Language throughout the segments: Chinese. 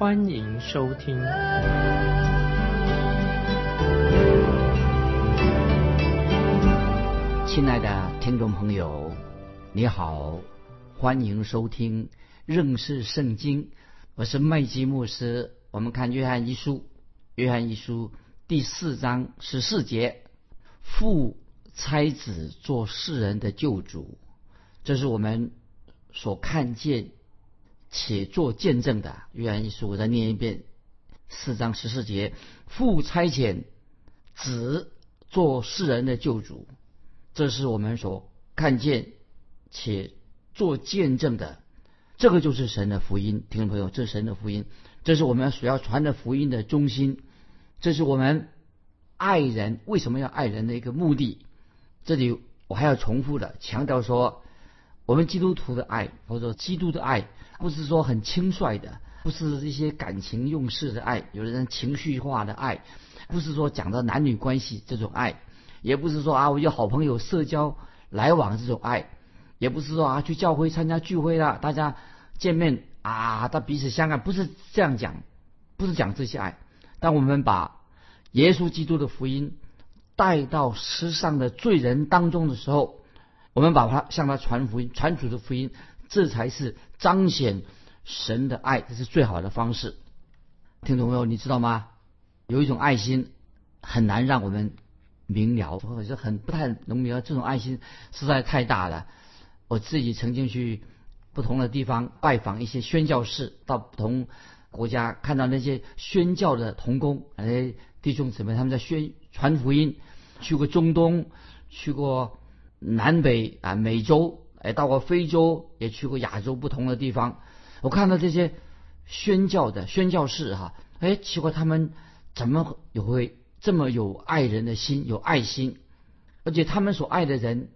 欢迎收听。亲爱的听众朋友，你好，欢迎收听认识圣经。我是麦基牧师。我们看约翰一书，约翰一书第四章十四节，父差子做世人的救主，这是我们所看见且做见证的。约翰一书，我再念一遍，四章十四节，父差遣子做世人的救主。这是我们所看见且做见证的，这个就是神的福音，听众朋友，这是神的福音，这是我们所要传的福音的中心，这是我们爱人为什么要爱人的一个目的。这里我还要重复的强调说，我们基督徒的爱，或者说基督的爱，不是说很轻率的，不是一些感情用事的爱，有的人情绪化的爱，不是说讲的男女关系这种爱。也不是说啊，我有好朋友社交来往这种爱，也不是说啊去教会参加聚会了，大家见面啊，他彼此相爱，不是这样讲，不是讲这些爱。当我们把耶稣基督的福音带到世上的罪人当中的时候，我们把他向他传福音，传主的福音，这才是彰显神的爱，这是最好的方式。听懂没有？你知道吗？有一种爱心很难让我们。明了，或者很不太能明了，这种爱心实在太大了。我自己曾经去不同的地方拜访一些宣教士，到不同国家看到那些宣教的童工，那些，弟兄姊妹他们在宣传福音。去过中东，去过南北啊美洲，哎，到过非洲，也去过亚洲不同的地方。我看到这些宣教的宣教士哈，哎，奇怪他们怎么也会。这么有爱人的心，有爱心，而且他们所爱的人，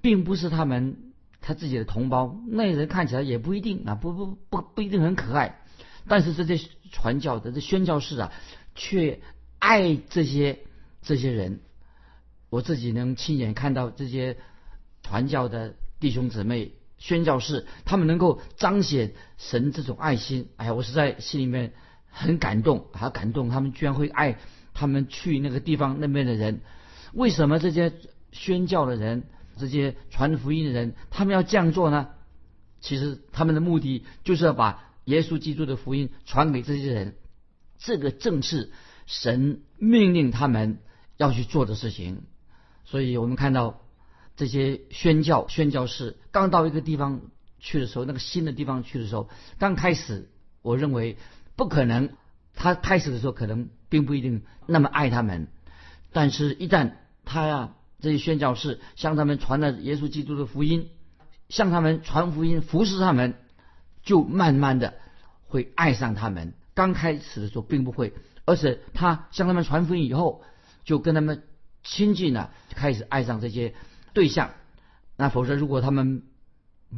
并不是他们他自己的同胞，那人看起来也不一定啊，不不不不一定很可爱，但是这些传教的这宣教士啊，却爱这些这些人。我自己能亲眼看到这些传教的弟兄姊妹、宣教士，他们能够彰显神这种爱心。哎呀，我实在心里面很感动，好感动，他们居然会爱。他们去那个地方那边的人，为什么这些宣教的人、这些传福音的人，他们要这样做呢？其实他们的目的就是要把耶稣基督的福音传给这些人，这个正是神命令他们要去做的事情。所以我们看到这些宣教宣教士刚到一个地方去的时候，那个新的地方去的时候，刚开始我认为不可能。他开始的时候可能并不一定那么爱他们，但是一旦他呀这些宣教士向他们传了耶稣基督的福音，向他们传福音服侍他们，就慢慢的会爱上他们。刚开始的时候并不会，而且他向他们传福音以后，就跟他们亲近呢，就，开始爱上这些对象。那否则如果他们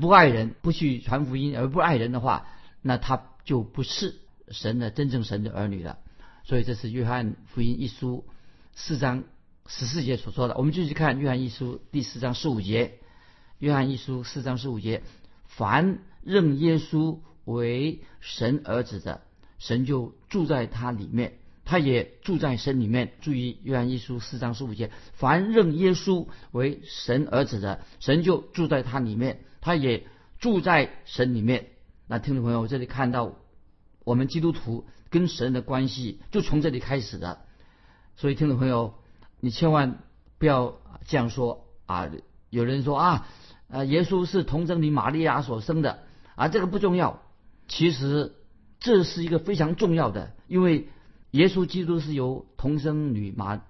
不爱人，不去传福音而不爱人的话，那他就不是。神的真正神的儿女了，所以这是约翰福音一书四章十四节所说的。我们继续看约翰一书第四章十五节。约翰一书四章十五节：凡认耶稣为神儿子的，神就住在他里面，他也住在神里面。注意约翰一书四章十五节：凡认耶稣为神儿子的，神就住在他里面，他也住在神里面。那听众朋友，这里看到。我们基督徒跟神的关系就从这里开始的，所以听众朋友，你千万不要这样说啊！有人说啊，呃，耶稣是童贞女玛利亚所生的啊，这个不重要。其实这是一个非常重要的，因为耶稣基督是由童生女玛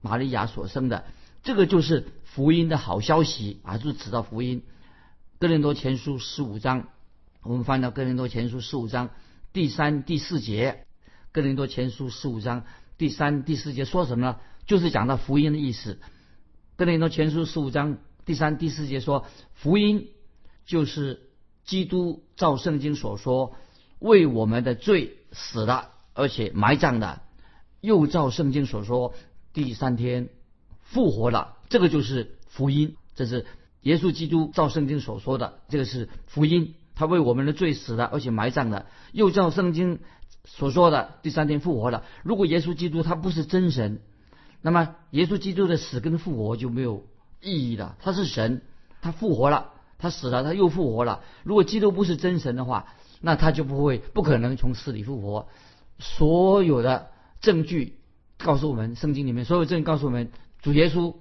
玛利亚所生的，这个就是福音的好消息啊，就是指到福音。哥林多前书十五章，我们翻到哥林多前书十五章。第三、第四节，哥林多前书十五章第三、第四节说什么呢？就是讲到福音的意思。哥林多前书十五章第三、第四节说，福音就是基督照圣经所说，为我们的罪死了，而且埋葬的，又照圣经所说，第三天复活了。这个就是福音，这是耶稣基督照圣经所说的，这个是福音。他为我们的罪死了，而且埋葬了，又照圣经所说的第三天复活了。如果耶稣基督他不是真神，那么耶稣基督的死跟复活就没有意义了。他是神，他复活了，他死了，他又复活了。如果基督不是真神的话，那他就不会不可能从死里复活。所有的证据告诉我们，圣经里面所有证告诉我们，主耶稣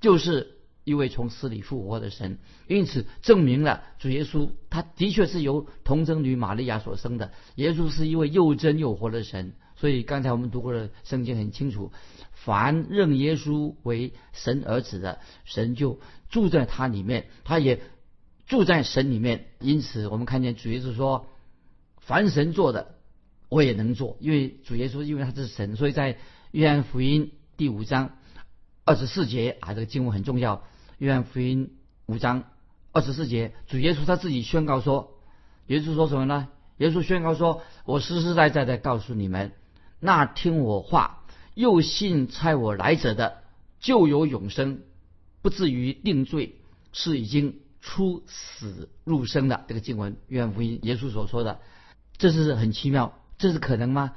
就是。一位从死里复活的神，因此证明了主耶稣他的确是由童贞女玛利亚所生的。耶稣是一位又真又活的神，所以刚才我们读过的圣经很清楚：凡认耶稣为神儿子的，神就住在他里面，他也住在神里面。因此，我们看见主耶稣说：“凡神做的，我也能做。”因为主耶稣因为他是神，所以在约翰福音第五章二十四节啊，这个经文很重要。约翰福音五章二十四节，主耶稣他自己宣告说：“耶稣说什么呢？耶稣宣告说：‘我实实在在的告诉你们，那听我话又信差我来者的，就有永生，不至于定罪，是已经出死入生的。’这个经文，约翰福音耶稣所说的，这是很奇妙，这是可能吗？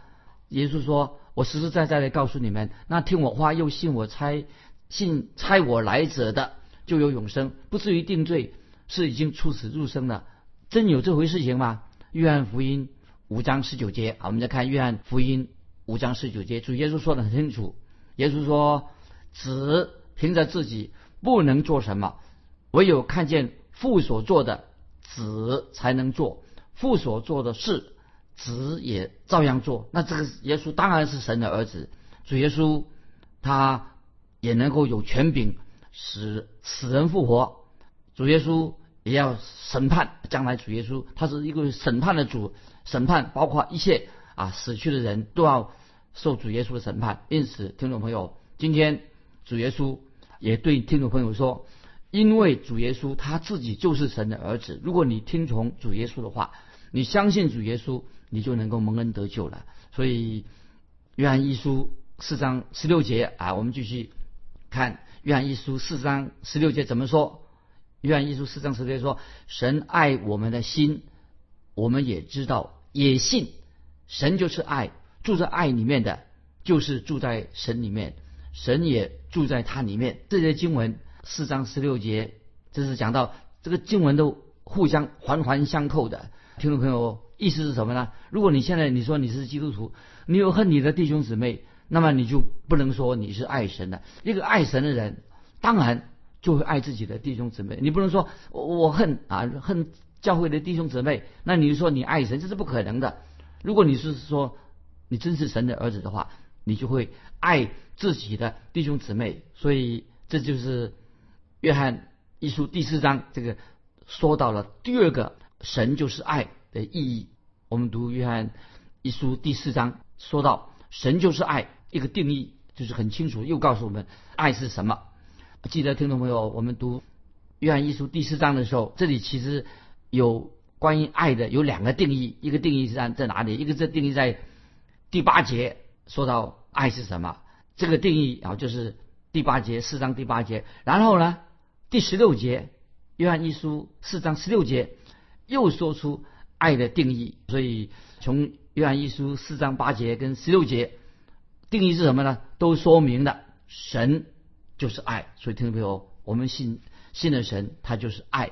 耶稣说：‘我实实在在的告诉你们，那听我话又信我差信差我来者的。’就有永生，不至于定罪，是已经出死入生了。真有这回事情吗？约翰福音五章十九节，好，我们再看约翰福音五章十九节，主耶稣说的很清楚。耶稣说：“子凭着自己不能做什么，唯有看见父所做的，子才能做。父所做的事，子也照样做。那这个耶稣当然是神的儿子。主耶稣他也能够有权柄。”使死人复活，主耶稣也要审判将来。主耶稣他是一个审判的主，审判包括一切啊死去的人都要受主耶稣的审判。因此，听众朋友，今天主耶稣也对听众朋友说：，因为主耶稣他自己就是神的儿子。如果你听从主耶稣的话，你相信主耶稣，你就能够蒙恩得救了。所以，约翰一书四章十六节啊，我们继续看。约翰一书四章十六节怎么说？约翰一书四章十六节说：“神爱我们的心，我们也知道，也信。神就是爱，住在爱里面的，就是住在神里面，神也住在他里面。”这些经文四章十六节，这是讲到这个经文都互相环环相扣的。听众朋友，意思是什么呢？如果你现在你说你是基督徒，你有恨你的弟兄姊妹。那么你就不能说你是爱神的。一个爱神的人，当然就会爱自己的弟兄姊妹。你不能说我恨啊恨教会的弟兄姊妹，那你就说你爱神，这是不可能的。如果你是说你真是神的儿子的话，你就会爱自己的弟兄姊妹。所以这就是约翰一书第四章这个说到了第二个神就是爱的意义。我们读约翰一书第四章说到神就是爱。一个定义就是很清楚，又告诉我们爱是什么。记得听众朋友，我们读约翰一书第四章的时候，这里其实有关于爱的有两个定义，一个定义是在在哪里？一个是定义在第八节说到爱是什么，这个定义啊就是第八节四章第八节。然后呢，第十六节约翰一书四章十六节又说出爱的定义。所以从约翰一书四章八节跟十六节。定义是什么呢？都说明了神就是爱，所以听众朋友，我们信信的神，他就是爱。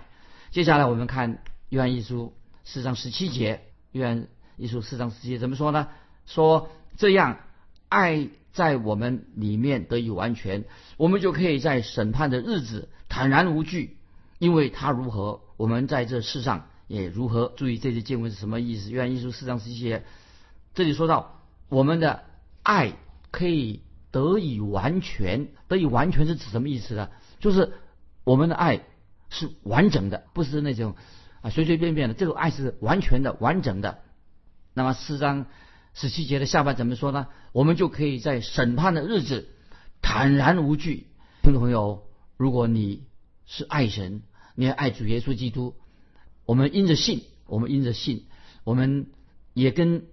接下来我们看约翰一书四章十七节，约翰一书四章十七节怎么说呢？说这样爱在我们里面得以完全，我们就可以在审判的日子坦然无惧，因为他如何，我们在这世上也如何。注意这些经文是什么意思？约翰一书四章十七节，这里说到我们的爱。可以得以完全，得以完全是指什么意思呢？就是我们的爱是完整的，不是那种啊随随便便的。这个爱是完全的、完整的。那么四章十七节的下半怎么说呢？我们就可以在审判的日子坦然无惧。听众朋友，如果你是爱神，你爱主耶稣基督，我们因着信，我们因着信，我们也跟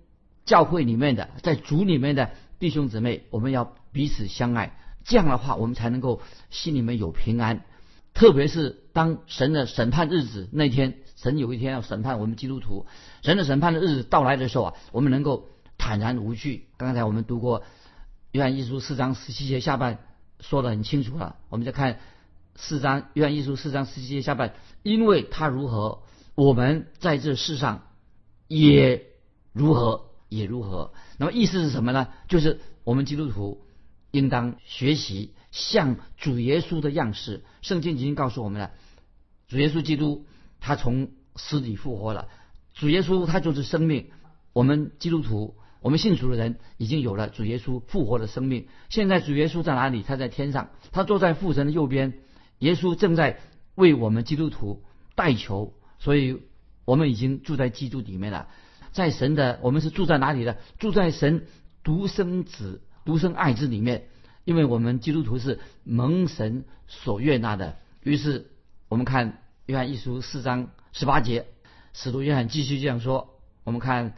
教会里面的在主里面的弟兄姊妹，我们要彼此相爱。这样的话，我们才能够心里面有平安。特别是当神的审判日子那天，神有一天要审判我们基督徒，神的审判的日子到来的时候啊，我们能够。坦然无惧。刚才我们读过《约翰一书》四章十七节下半，说的很清楚了。我们再看四章《约翰一书》四章十七节下半，因为他如何，我们在这世上也如何，也如何。那么意思是什么呢？就是我们基督徒应当学习像主耶稣的样式。圣经已经告诉我们了，主耶稣基督他从死里复活了。主耶稣他就是生命。我们基督徒。我们信主的人已经有了主耶稣复活的生命。现在主耶稣在哪里？他在天上，他坐在父神的右边。耶稣正在为我们基督徒代求，所以我们已经住在基督里面了。在神的，我们是住在哪里的？住在神独生子、独生爱子里面。因为我们基督徒是蒙神所悦纳的。于是我们看约翰一书四章十八节，使徒约翰继续这样说。我们看。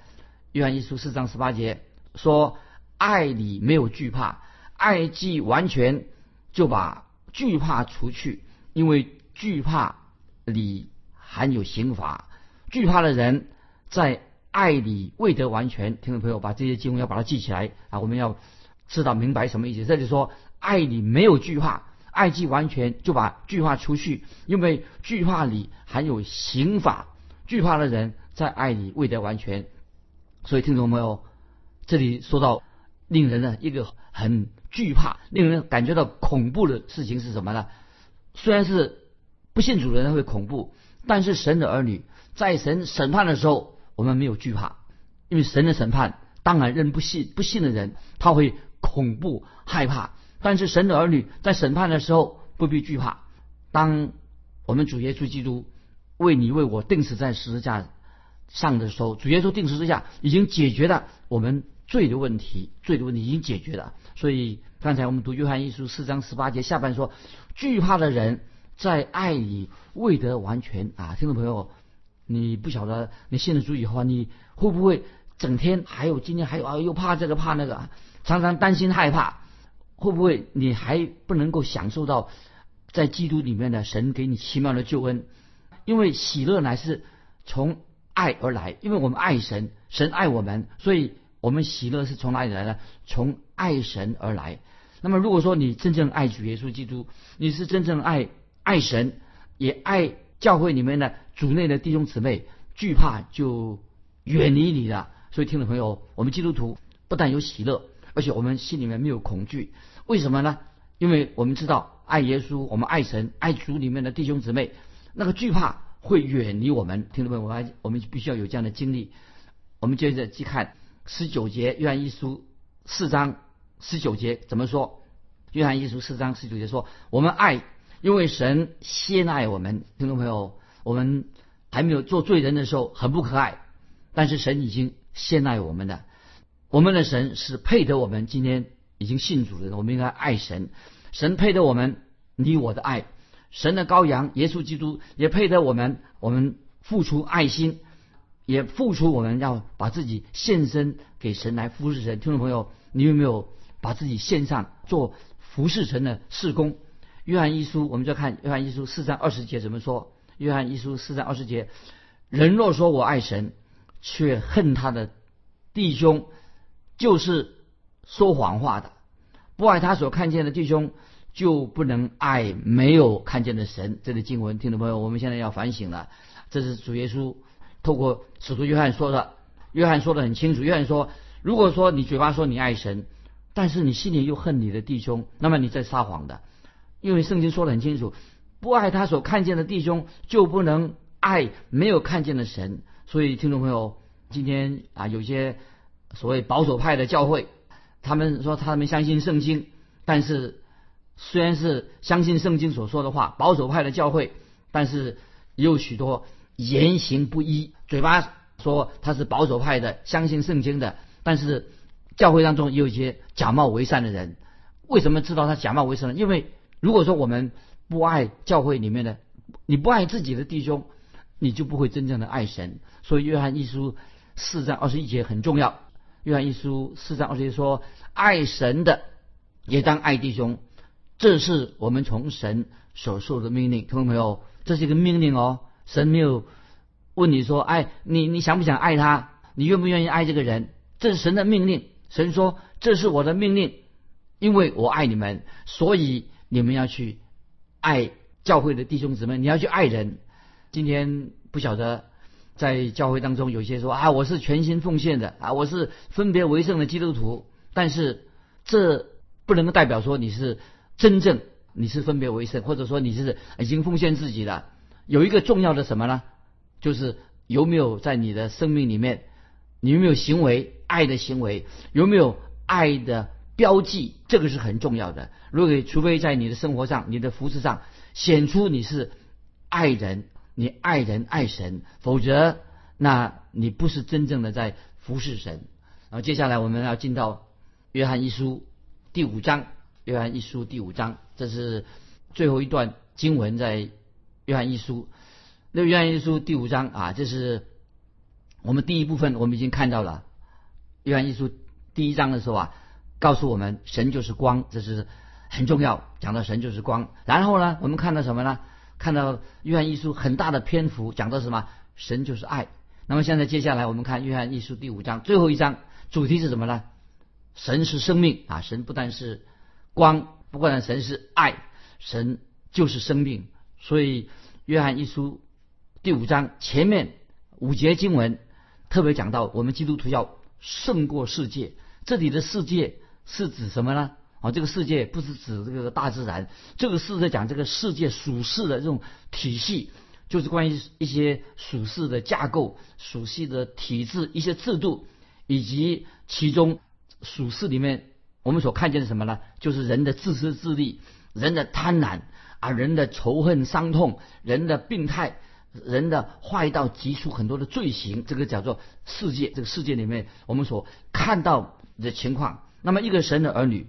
约翰一书四章十八节说：“爱里没有惧怕，爱既完全，就把惧怕除去，因为惧怕里含有刑罚。惧怕的人在爱里未得完全。”听众朋友，把这些经文要把它记起来啊！我们要知道明白什么意思。这里说爱里没有惧怕，爱既完全，就把惧怕除去，因为惧怕里含有刑罚。惧怕的人在爱里未得完全。所以，听众朋友，这里说到令人呢一个很惧怕、令人感觉到恐怖的事情是什么呢？虽然是不信主的人会恐怖，但是神的儿女在神审判的时候，我们没有惧怕，因为神的审判当然人不信不信的人他会恐怖害怕，但是神的儿女在审判的时候不必惧怕。当我们主耶稣基督为你为我钉死在十字架。上的时候，主耶稣定时之下已经解决了我们罪的问题，罪的问题已经解决了。所以刚才我们读约翰一书四章十八节下半说，惧怕的人在爱里未得完全啊！听众朋友，你不晓得你信了主以后，你会不会整天还有今天还有啊又怕这个怕那个，常常担心害怕，会不会你还不能够享受到在基督里面的神给你奇妙的救恩？因为喜乐乃是从。爱而来，因为我们爱神，神爱我们，所以我们喜乐是从哪里来呢？从爱神而来。那么，如果说你真正爱主耶稣基督，你是真正爱爱神，也爱教会里面的主内的弟兄姊妹，惧怕就远离你了。所以，听众朋友，我们基督徒不但有喜乐，而且我们心里面没有恐惧。为什么呢？因为我们知道爱耶稣，我们爱神，爱主里面的弟兄姊妹，那个惧怕。会远离我们，听众朋友，我们我们必须要有这样的经历。我们接着去看十九节，约翰一书四章十九节怎么说？约翰一书四章十九节说：“我们爱，因为神先爱我们。”听众朋友，我们还没有做罪人的时候很不可爱，但是神已经先爱我们的。我们的神是配得我们今天已经信主的人，我们应该爱神。神配得我们你我的爱。神的羔羊耶稣基督也配得我们，我们付出爱心，也付出我们要把自己献身给神来服侍神。听众朋友，你有没有把自己献上做服侍神的事工？约翰一书，我们就看约翰一书四章二十节怎么说？约翰一书四章二十节，人若说我爱神，却恨他的弟兄，就是说谎话的，不爱他所看见的弟兄。就不能爱没有看见的神。这个经文，听众朋友，我们现在要反省了。这是主耶稣透过使徒约翰说的。约翰说的很清楚。约翰说，如果说你嘴巴说你爱神，但是你心里又恨你的弟兄，那么你在撒谎的。因为圣经说的很清楚，不爱他所看见的弟兄，就不能爱没有看见的神。所以，听众朋友，今天啊，有些所谓保守派的教会，他们说他们相信圣经，但是。虽然是相信圣经所说的话，保守派的教会，但是也有许多言行不一。嘴巴说他是保守派的，相信圣经的，但是教会当中也有一些假冒为善的人。为什么知道他假冒为善呢？因为如果说我们不爱教会里面的，你不爱自己的弟兄，你就不会真正的爱神。所以约翰一书四章二十一节很重要。约翰一书四章二十一说：“爱神的也当爱弟兄。”这是我们从神所受的命令，听懂没有，这是一个命令哦。神没有问你说：“哎，你你想不想爱他？你愿不愿意爱这个人？”这是神的命令。神说：“这是我的命令，因为我爱你们，所以你们要去爱教会的弟兄姊妹，你要去爱人。”今天不晓得在教会当中有些说：“啊，我是全心奉献的啊，我是分别为圣的基督徒。”但是这不能够代表说你是。真正你是分别为圣，或者说你是已经奉献自己的，有一个重要的什么呢？就是有没有在你的生命里面，你有没有行为爱的行为，有没有爱的标记？这个是很重要的。如果除非在你的生活上、你的服饰上显出你是爱人，你爱人爱神，否则那你不是真正的在服侍神。然后接下来我们要进到约翰一书第五章。约翰一书第五章，这是最后一段经文，在约翰一书。那约翰一书第五章啊，这是我们第一部分，我们已经看到了。约翰一书第一章的时候啊，告诉我们神就是光，这是很重要，讲到神就是光。然后呢，我们看到什么呢？看到约翰一书很大的篇幅讲到什么？神就是爱。那么现在接下来我们看约翰一书第五章最后一章，主题是什么呢？神是生命啊！神不但是光，不管神是爱，神就是生命。所以约翰一书第五章前面五节经文特别讲到，我们基督徒要胜过世界。这里的世界是指什么呢？啊，这个世界不是指这个大自然，这个是在讲这个世界属世的这种体系，就是关于一些属世的架构、属世的体制、一些制度，以及其中属世里面。我们所看见的什么呢？就是人的自私自利，人的贪婪啊，人的仇恨伤痛，人的病态，人的坏到极处很多的罪行，这个叫做世界。这个世界里面，我们所看到的情况。那么，一个神的儿女，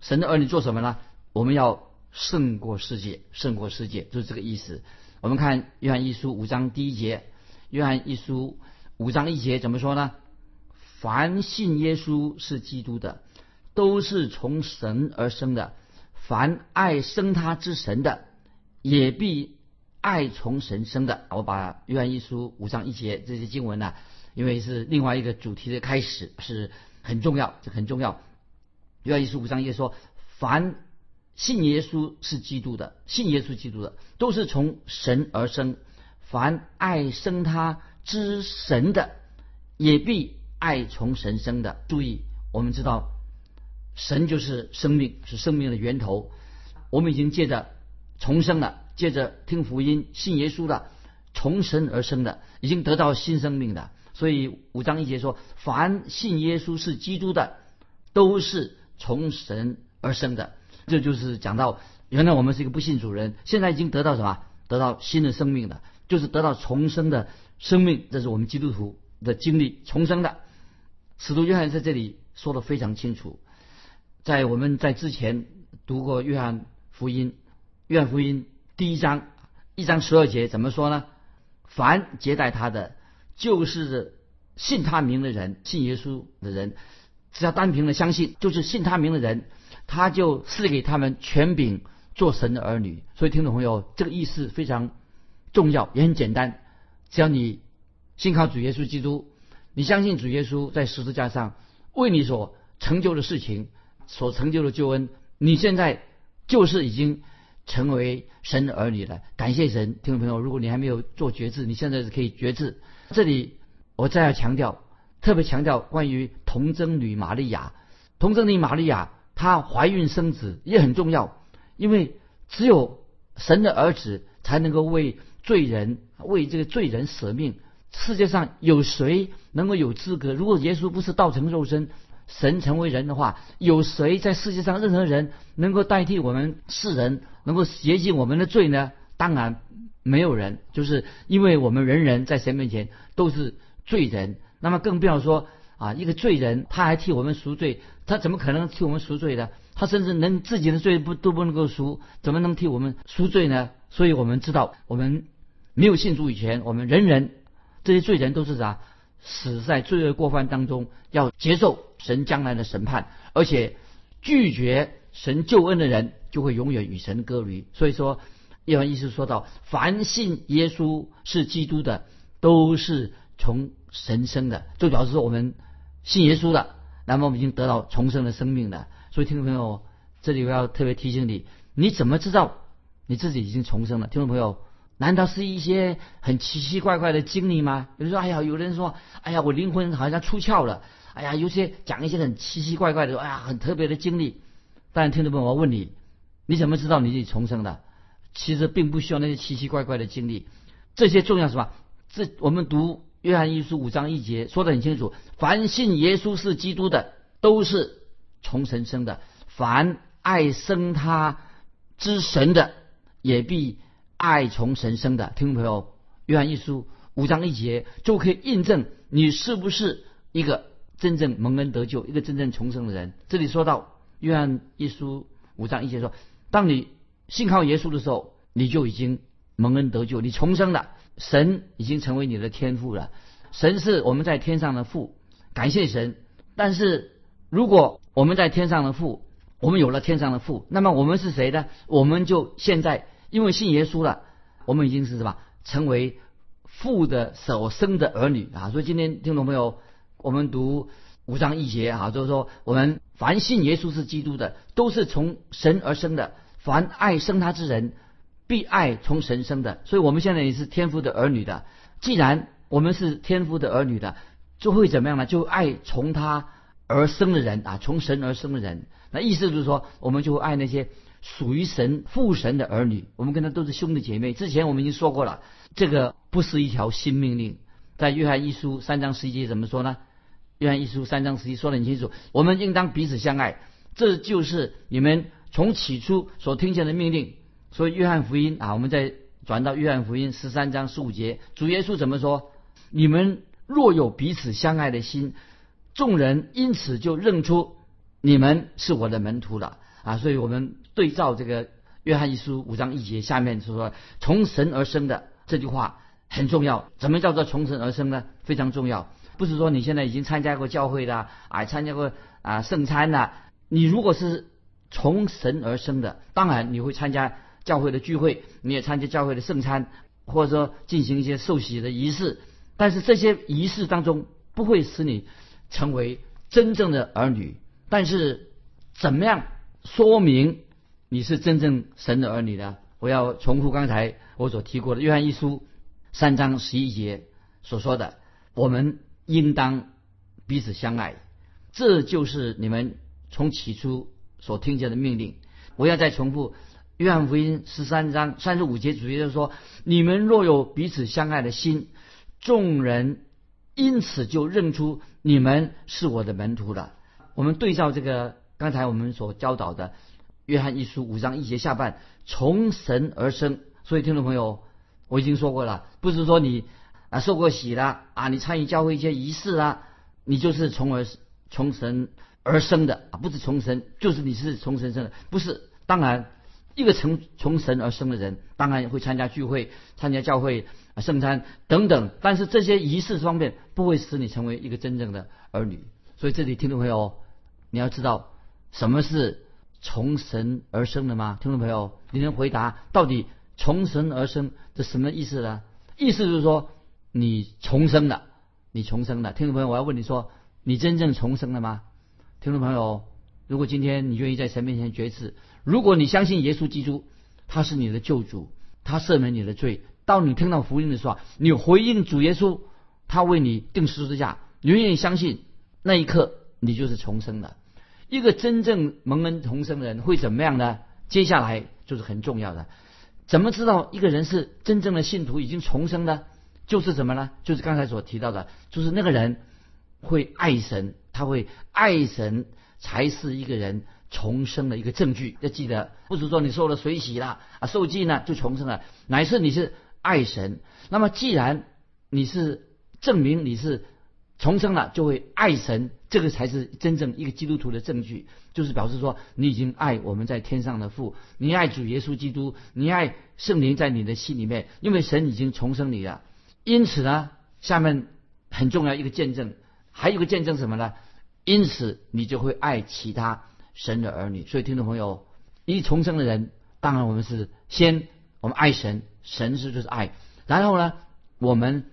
神的儿女做什么呢？我们要胜过世界，胜过世界，就是这个意思。我们看约翰一书五章第一节，约翰一书五章一节怎么说呢？凡信耶稣是基督的。都是从神而生的，凡爱生他之神的，也必爱从神生的。我把约翰一书五章一节这些经文呢，因为是另外一个主题的开始，是很重要，这很重要。约翰一书五章一节说，凡信耶稣是基督的，信耶稣基督的，都是从神而生；凡爱生他之神的，也必爱从神生的。注意，我们知道。神就是生命，是生命的源头。我们已经借着重生了，借着听福音、信耶稣的，从神而生的，已经得到新生命的。所以五章一节说：“凡信耶稣是基督的，都是从神而生的。”这就是讲到，原来我们是一个不信主人，现在已经得到什么？得到新的生命的，就是得到重生的生命。这是我们基督徒的经历，重生的。使徒约翰在这里说的非常清楚。在我们在之前读过约翰福音，约翰福音第一章一章十二节怎么说呢？凡接待他的，就是信他名的人，信耶稣的人，只要单凭的相信，就是信他名的人，他就赐给他们权柄做神的儿女。所以听众朋友，这个意思非常重要，也很简单。只要你信靠主耶稣基督，你相信主耶稣在十字架上为你所成就的事情。所成就的救恩，你现在就是已经成为神的儿女了。感谢神，听众朋友，如果你还没有做决志，你现在是可以决志。这里我再要强调，特别强调关于童贞女玛利亚。童贞女玛利亚她怀孕生子也很重要，因为只有神的儿子才能够为罪人为这个罪人舍命。世界上有谁能够有资格？如果耶稣不是道成肉身？神成为人的话，有谁在世界上任何人能够代替我们世人，能够洁净我们的罪呢？当然没有人，就是因为我们人人在神面前都是罪人。那么更不要说啊，一个罪人他还替我们赎罪，他怎么可能替我们赎罪呢？他甚至能自己的罪不都不能够赎，怎么能替我们赎罪呢？所以我们知道，我们没有信主以前，我们人人这些罪人都是啥？死在罪恶过犯当中，要接受神将来的审判，而且拒绝神救恩的人，就会永远与神隔离。所以说，约翰一书说到，凡信耶稣是基督的，都是从神生的，就表示说我们信耶稣的，那么我们已经得到重生的生命了。所以，听众朋友，这里我要特别提醒你：你怎么知道你自己已经重生了？听众朋友，难道是一些很奇奇怪怪的经历吗？比如说，哎呀，有人说，哎呀，我灵魂好像出窍了。哎呀，有些讲一些很奇奇怪怪的，哎呀，很特别的经历。但听众朋友，我问你，你怎么知道你自己重生的？其实并不需要那些奇奇怪怪的经历，这些重要什么？这我们读约翰一书五章一节说的很清楚：凡信耶稣是基督的，都是。从神生的，凡爱生他之神的，也必爱从神生的。听众朋友，约翰一书五章一节就可以印证你是不是一个真正蒙恩得救、一个真正重生的人。这里说到约翰一书五章一节说，当你信靠耶稣的时候，你就已经蒙恩得救，你重生了，神已经成为你的天父了。神是我们在天上的父，感谢神。但是如果我们在天上的父，我们有了天上的父，那么我们是谁呢？我们就现在因为信耶稣了，我们已经是什么？成为父的所生的儿女啊！所以今天听众朋友，我们读五章一节啊，就是说我们凡信耶稣是基督的，都是从神而生的；凡爱生他之人，必爱从神生的。所以我们现在也是天父的儿女的。既然我们是天父的儿女的，就会怎么样呢？就爱从他。而生的人啊，从神而生的人，那意思就是说，我们就会爱那些属于神父神的儿女。我们跟他都是兄弟姐妹。之前我们已经说过了，这个不是一条新命令。在约翰一书三章十一节怎么说呢？约翰一书三章十一说得很清楚，我们应当彼此相爱，这就是你们从起初所听见的命令。所以约翰福音啊，我们再转到约翰福音十三章十五节，主耶稣怎么说？你们若有彼此相爱的心。众人因此就认出你们是我的门徒了啊！所以我们对照这个约翰一书五章一节下面就说“从神而生的”这句话很重要。怎么叫做从神而生呢？非常重要。不是说你现在已经参加过教会的啊，参加过啊圣餐的，你如果是从神而生的，当然你会参加教会的聚会，你也参加教会的圣餐，或者说进行一些受洗的仪式。但是这些仪式当中不会使你。成为真正的儿女，但是怎么样说明你是真正神的儿女呢？我要重复刚才我所提过的《约翰一书》三章十一节所说的：“我们应当彼此相爱。”这就是你们从起初所听见的命令。我要再重复《约翰福音》十三章三十五节，主耶稣说：“你们若有彼此相爱的心，众人。”因此就认出你们是我的门徒了。我们对照这个刚才我们所教导的《约翰一书》五章一节下半，从神而生。所以听众朋友，我已经说过了，不是说你啊受过洗了啊，你参与教会一些仪式啊，你就是从而从神而生的啊，不是从神，就是你是从神生的，不是。当然，一个从从神而生的人，当然会参加聚会，参加教会。啊圣餐等等，但是这些仪式方面不会使你成为一个真正的儿女。所以这里听众朋友，你要知道什么是从神而生的吗？听众朋友，你能回答到底从神而生这什么意思呢？意思就是说你重生了，你重生了。听众朋友，我要问你说，你真正重生了吗？听众朋友，如果今天你愿意在神面前决志，如果你相信耶稣基督，他是你的救主，他赦免你的罪。当你听到福音的时候，你回应主耶稣，他为你定十字架，你愿意相信，那一刻你就是重生了。一个真正蒙恩重生的人会怎么样呢？接下来就是很重要的，怎么知道一个人是真正的信徒已经重生呢？就是什么呢？就是刚才所提到的，就是那个人会爱神，他会爱神，才是一个人重生的一个证据。要记得，不是说你受了水洗了啊，受祭呢就重生了，乃是你是。爱神，那么既然你是证明你是重生了就会爱神，这个才是真正一个基督徒的证据，就是表示说你已经爱我们在天上的父，你爱主耶稣基督，你爱圣灵在你的心里面，因为神已经重生你了。因此呢，下面很重要一个见证，还有个见证什么呢？因此你就会爱其他神的儿女。所以听众朋友，一重生的人，当然我们是先我们爱神，神是就是爱，然后呢，我们。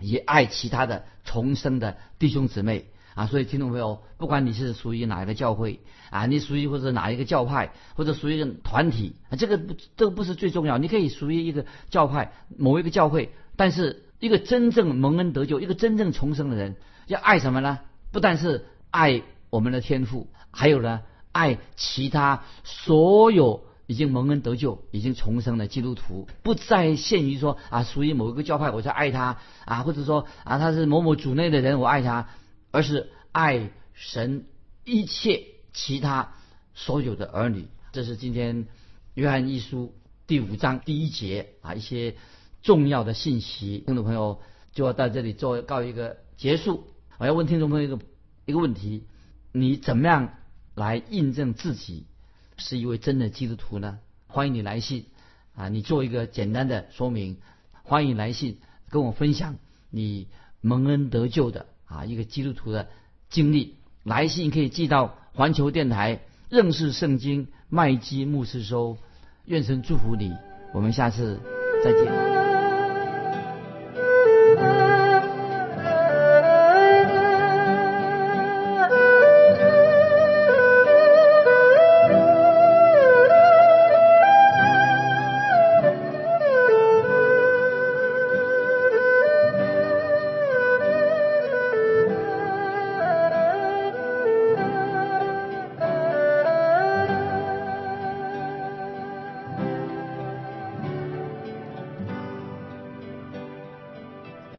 也爱其他的重生的弟兄姊妹啊，所以听众朋友，不管你是属于哪一个教会啊，你属于或者哪一个教派，或者属于一个团体啊，这个不这个不是最重要。你可以属于一个教派某一个教会，但是一个真正蒙恩得救、一个真正重生的人，要爱什么呢？不但是爱我们的天赋，还有呢，爱其他所有。已经蒙恩得救、已经重生的基督徒，不再限于说啊，属于某一个教派，我就爱他啊，或者说啊，他是某某主内的人，我爱他，而是爱神一切其他所有的儿女。这是今天约翰一书第五章第一节啊，一些重要的信息。听众朋友就要到这里做告一个结束。我要问听众朋友一个一个问题：你怎么样来印证自己？是一位真的基督徒呢？欢迎你来信啊！你做一个简单的说明。欢迎来信跟我分享你蒙恩得救的啊一个基督徒的经历。来信可以寄到环球电台认识圣经麦基牧师收。愿神祝福你。我们下次再见。